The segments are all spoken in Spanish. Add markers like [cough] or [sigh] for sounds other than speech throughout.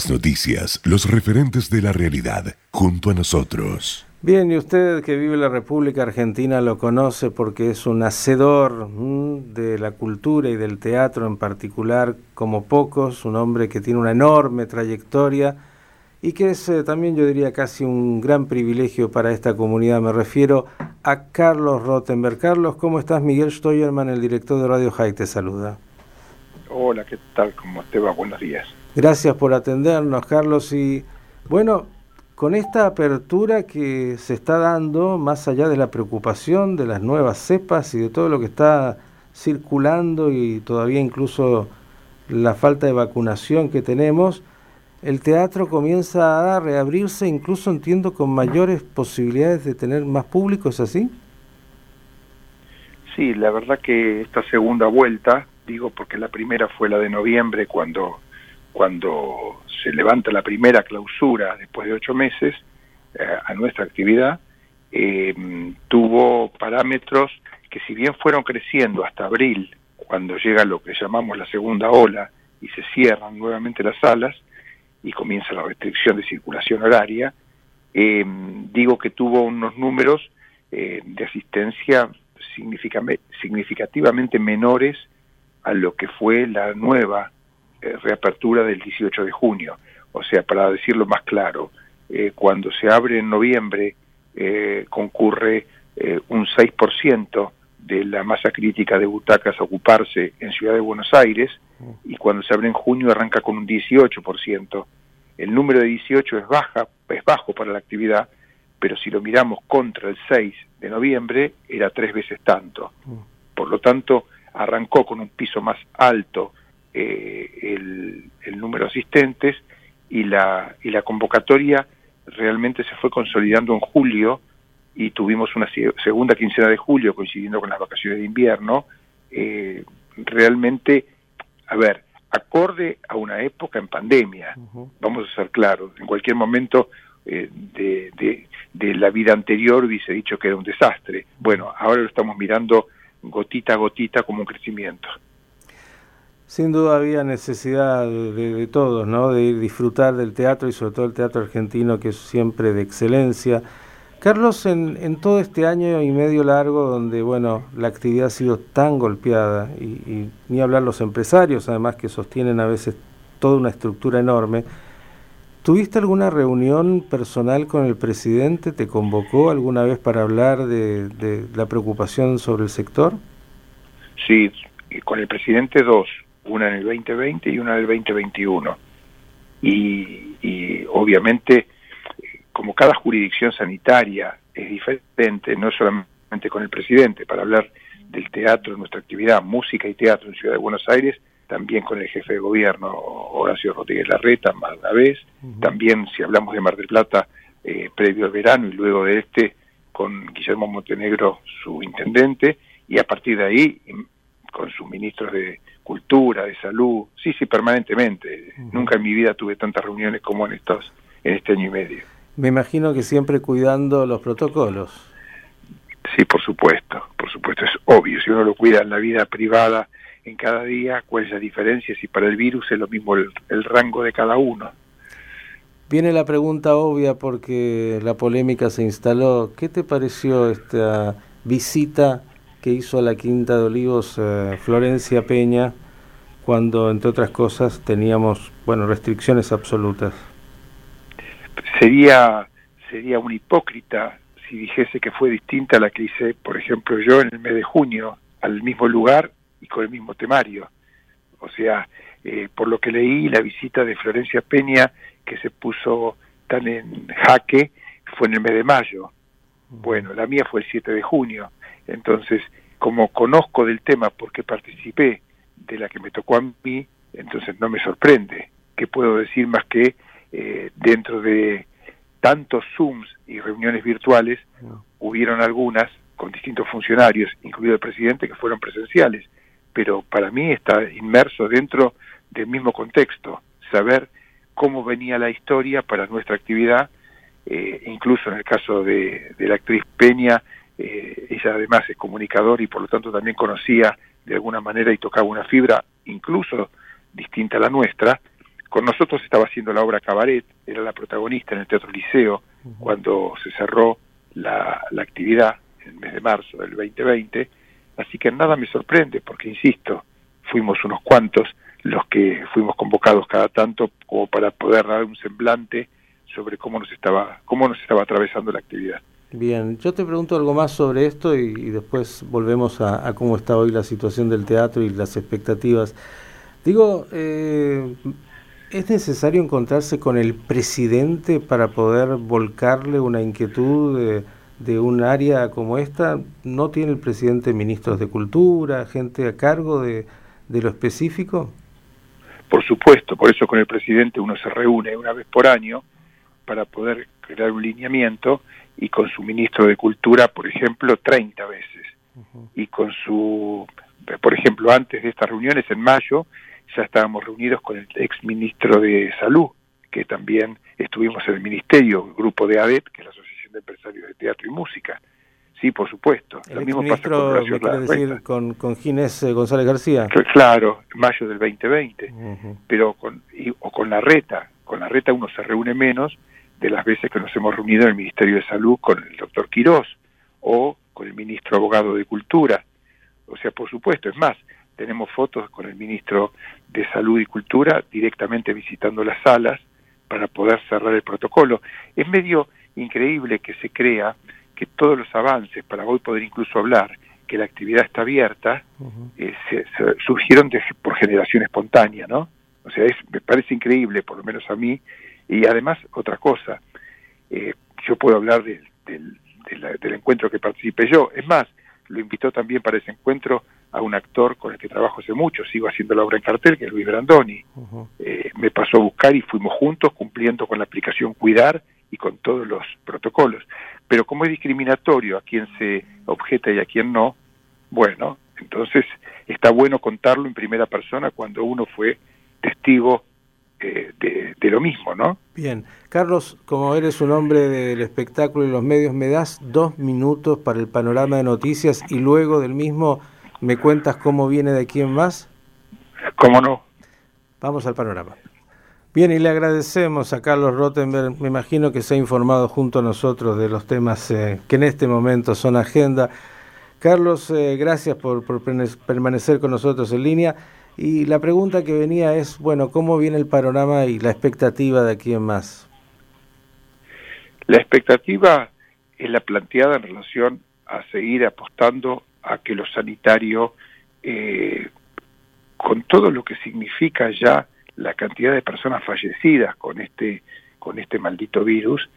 las noticias, los referentes de la realidad, junto a nosotros. Bien, y usted que vive en la República Argentina lo conoce porque es un hacedor de la cultura y del teatro en particular, como pocos, un hombre que tiene una enorme trayectoria y que es eh, también, yo diría, casi un gran privilegio para esta comunidad. Me refiero a Carlos Rottenberg. Carlos, ¿cómo estás? Miguel Steuerman, el director de Radio High, te saluda. Hola, ¿qué tal? ¿Cómo te va? Buenos días. Gracias por atendernos, Carlos. Y bueno, con esta apertura que se está dando, más allá de la preocupación de las nuevas cepas y de todo lo que está circulando y todavía incluso la falta de vacunación que tenemos, el teatro comienza a reabrirse, incluso entiendo con mayores posibilidades de tener más público, ¿es así? Sí, la verdad que esta segunda vuelta, digo porque la primera fue la de noviembre cuando cuando se levanta la primera clausura después de ocho meses eh, a nuestra actividad, eh, tuvo parámetros que si bien fueron creciendo hasta abril, cuando llega lo que llamamos la segunda ola y se cierran nuevamente las salas y comienza la restricción de circulación horaria, eh, digo que tuvo unos números de asistencia significativamente menores a lo que fue la nueva reapertura del 18 de junio. O sea, para decirlo más claro, eh, cuando se abre en noviembre eh, concurre un 6% de la masa crítica de butacas a ocuparse en Ciudad de Buenos Aires y cuando se abre en junio arranca con un 18%. El número de 18 es baja, es bajo para la actividad, pero si lo miramos contra el 6 de noviembre era tres veces tanto. Por lo tanto, arrancó con un piso más alto eh, el, número de asistentes y la, y la convocatoria realmente se fue consolidando en julio y tuvimos una segunda quincena de julio coincidiendo con las vacaciones de invierno, eh, realmente, a ver, acorde a una época en pandemia, vamos a ser claros, en cualquier momento eh, de, de, de, la vida anterior hubiese dicho que era un desastre. Bueno, ahora lo estamos mirando gotita a gotita como un crecimiento. Sin duda había necesidad de, todos, ¿no? De ir disfrutar del teatro y sobre todo el teatro argentino que es siempre de excelencia. Carlos, en, en todo este año y medio largo donde, bueno, la actividad ha sido tan golpeada y, y ni hablar los empresarios, además que sostienen a veces toda una estructura enorme, ¿Tuviste alguna reunión personal con el presidente? ¿Te convocó alguna vez para hablar de, de, la preocupación sobre el sector? Sí, con el presidente dos una en el 2020 y una en el 2021. Y, y obviamente, como cada jurisdicción sanitaria es diferente, no solamente con el presidente, para hablar del teatro, nuestra actividad, música y teatro en Ciudad de Buenos Aires, también con el jefe de gobierno, Horacio Rodríguez Larreta, más una vez, también si hablamos de Mar del Plata, eh, previo al verano y luego de este, con Guillermo Montenegro, su intendente, y a partir de ahí, con sus ministros de, cultura, de salud, sí, sí, permanentemente. Nunca en mi vida tuve tantas reuniones como en estos, en este año y medio. Me imagino que siempre cuidando los protocolos. Sí, por supuesto, por supuesto, es obvio. Si uno lo cuida en la vida privada, en cada día, ¿cuál es la diferencia? Si para el virus es lo mismo el, el rango de cada uno. Viene la pregunta obvia porque la polémica se instaló. ¿Qué te pareció esta visita que hizo a la Quinta de Olivos eh, Florencia Peña cuando, entre otras cosas, teníamos bueno restricciones absolutas? Sería, sería un hipócrita si dijese que fue distinta a la que hice, por ejemplo, yo en el mes de junio, al mismo lugar y con el mismo temario. O sea, eh, por lo que leí, la visita de Florencia Peña, que se puso tan en jaque, fue en el mes de mayo. Bueno, la mía fue el 7 de junio. Entonces, como conozco del tema porque participé de la que me tocó a mí, entonces no me sorprende. ¿Qué puedo decir más que eh, dentro de tantos Zooms y reuniones virtuales, hubieron algunas con distintos funcionarios, incluido el presidente, que fueron presenciales? Pero para mí está inmerso dentro del mismo contexto, saber cómo venía la historia para nuestra actividad, eh, incluso en el caso de, de la actriz Peña, eh, ella además es comunicador y por lo tanto también conocía de alguna manera y tocaba una fibra incluso distinta a la nuestra, con nosotros estaba haciendo la obra Cabaret, era la protagonista en el Teatro Liceo cuando se cerró la, la actividad en el mes de marzo del 2020, así que nada me sorprende porque, insisto, fuimos unos cuantos los que fuimos convocados cada tanto como para poder dar un semblante sobre cómo nos estaba cómo nos estaba atravesando la actividad. Bien, yo te pregunto algo más sobre esto y, después volvemos a, cómo está hoy la situación del teatro y las expectativas. Digo, eh, ¿es necesario encontrarse con el presidente para poder volcarle una inquietud de, un área como esta? ¿No tiene el presidente ministros de cultura, gente a cargo de lo específico? Por supuesto, por eso con el presidente uno se reúne una vez por año para poder crear un lineamiento y con su ministro de Cultura, por ejemplo, 30 veces. Y con su, por ejemplo, antes de estas reuniones, en mayo, ya estábamos reunidos con el ex ministro de Salud, que también estuvimos en el ministerio, el grupo de ADEP, que es la Asociación de Empresarios de Teatro y Música. Sí, por supuesto. El Lo mismo pasa con, decir, con, con Ginés eh, González García. Claro, en mayo del 2020. Pero con, o con la reta, con la reta uno se reúne menos de las veces que nos hemos reunido en el Ministerio de Salud con el doctor Quirós o con el ministro abogado de Cultura. O sea, por supuesto, es más, tenemos fotos con el ministro de Salud y Cultura directamente visitando las salas para poder cerrar el protocolo. Es medio increíble que se crea que todos los avances, para hoy poder incluso hablar que la actividad está abierta, eh, se, surgieron por generación espontánea, ¿no? O sea, es, me parece increíble, por lo menos a mí, y además, otra cosa, eh, yo puedo hablar del, del, encuentro que participé yo. Es más, lo invitó también para ese encuentro a un actor con el que trabajo hace mucho, sigo haciendo la obra en cartel, que es Luis Brandoni. Eh, me pasó a buscar y fuimos juntos cumpliendo con la aplicación Cuidar y con todos los protocolos. Pero como es discriminatorio a quien se objeta y a quien no, bueno, entonces está bueno contarlo en primera persona cuando uno fue testigo de, lo mismo, ¿no? Bien, Carlos, como eres un hombre del espectáculo y los medios, me das dos minutos para el panorama de noticias y luego del mismo me cuentas cómo viene de quién más. ¿Cómo no? Vamos al panorama. Bien, y le agradecemos a Carlos Rottenberg, me imagino que se ha informado junto a nosotros de los temas eh, que en este momento son agenda. Carlos, eh, gracias por, por permanecer con nosotros en línea. Y la pregunta que venía es, bueno, ¿cómo viene el panorama y la expectativa de aquí en más? La expectativa es la planteada en relación a seguir apostando a que lo sanitario, eh, con todo lo que significa ya la cantidad de personas fallecidas con este, con este maldito virus,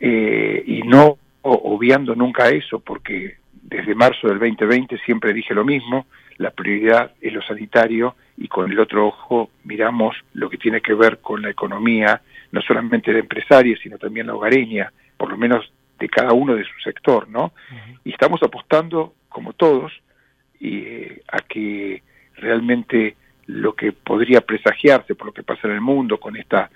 eh, y no obviando nunca eso, porque desde marzo del 2020 siempre dije lo mismo, la prioridad es lo sanitario y con el otro ojo miramos lo que tiene que ver con la economía, no solamente de empresarios, sino también la hogareña, por lo menos de cada uno de su sector, ¿no? Y estamos apostando, como todos, eh, a que realmente lo que podría presagiarse por lo que pasa en el mundo con esta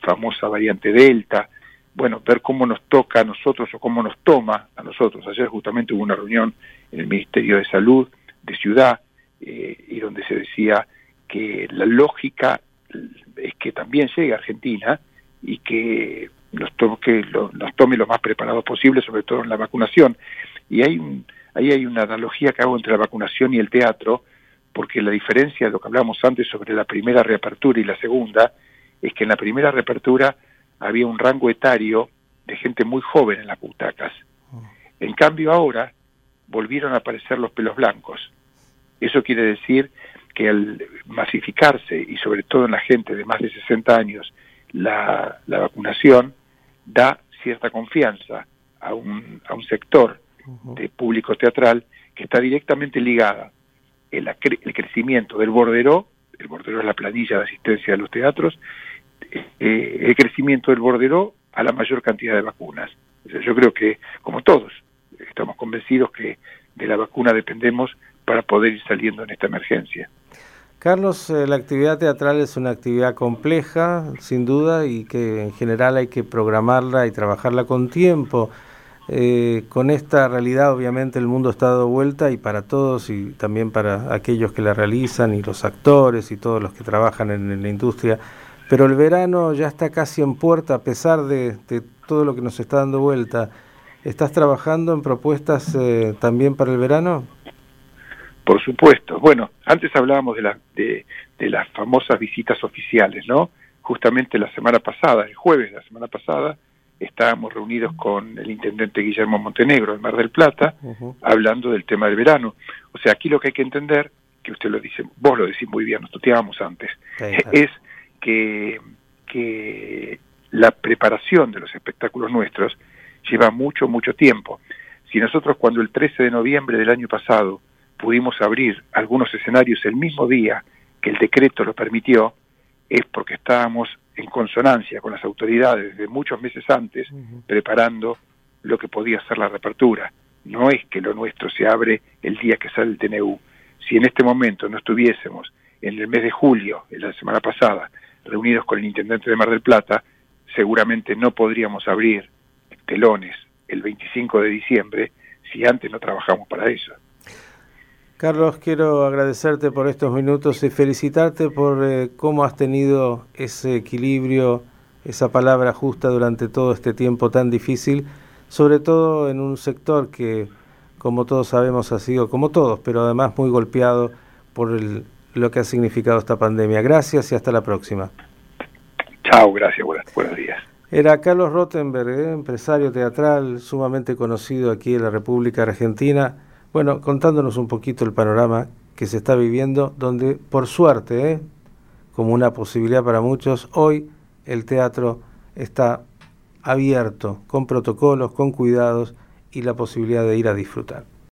famosa variante Delta, bueno, ver cómo nos toca a nosotros o cómo nos toma a nosotros. Ayer justamente hubo una reunión en el Ministerio de Salud de Ciudad eh, y donde se decía que la lógica es que también llegue a Argentina y que nos, lo, nos tome lo más preparados posible, sobre todo en la vacunación. Y hay un, ahí hay una analogía que hago entre la vacunación y el teatro, porque la diferencia de lo que hablamos antes sobre la primera reapertura y la segunda, es que en la primera reapertura había un rango etario de gente muy joven en las butacas. En cambio ahora volvieron a aparecer los pelos blancos. Eso quiere decir que al masificarse, y sobre todo en la gente de más de 60 años, la, vacunación da cierta confianza a un, a un sector de público teatral que está directamente ligada el, el crecimiento del bordero, el bordero es la planilla de asistencia de los teatros, eh, el crecimiento del bordero a la mayor cantidad de vacunas. yo creo que, como todos, estamos convencidos que de la vacuna dependemos para poder ir saliendo en esta emergencia. Carlos, eh, la actividad teatral es una actividad compleja, sin duda, y que en general hay que programarla y trabajarla con tiempo. Eh, con esta realidad, obviamente, el mundo está dado vuelta y para todos y también para aquellos que la realizan y los actores y todos los que trabajan en, la industria. pero el verano ya está casi en puerta a pesar de, todo lo que nos está dando vuelta. ¿Estás trabajando en propuestas eh, también para el verano? Por supuesto. Bueno, antes hablábamos de, la, de, de las famosas visitas oficiales, ¿no? Justamente la semana pasada, el jueves de la semana pasada, estábamos reunidos con el intendente Guillermo Montenegro en Mar del Plata, hablando del tema del verano. O sea, aquí lo que hay que entender, que usted lo dice, vos lo decís muy bien, nos tuteábamos antes, [laughs] es que, que la preparación de los espectáculos nuestros lleva mucho, mucho tiempo. Si nosotros cuando el 13 de noviembre del año pasado pudimos abrir algunos escenarios el mismo día que el decreto lo permitió, es porque estábamos en consonancia con las autoridades de muchos meses antes, preparando lo que podía ser la reapertura. No es que lo nuestro se abre el día que sale el TNU. Si en este momento no estuviésemos en el mes de julio, en la semana pasada, reunidos con el intendente de Mar del Plata, seguramente no podríamos abrir telones el 25 de diciembre si antes no trabajamos para eso. Carlos, quiero agradecerte por estos minutos y felicitarte por eh, cómo has tenido ese equilibrio, esa palabra justa durante todo este tiempo tan difícil, sobre todo en un sector que, como todos sabemos, ha sido, como todos, pero además muy golpeado por lo que ha significado esta pandemia. Gracias y hasta la próxima. Chao, gracias, buenos días. Era Carlos Rottenberg, eh, empresario teatral sumamente conocido aquí en la República Argentina bueno, contándonos un poquito el panorama que se está viviendo, donde por suerte, ¿eh? como una posibilidad para muchos, hoy el teatro está abierto, con protocolos, con cuidados y la posibilidad de ir a disfrutar.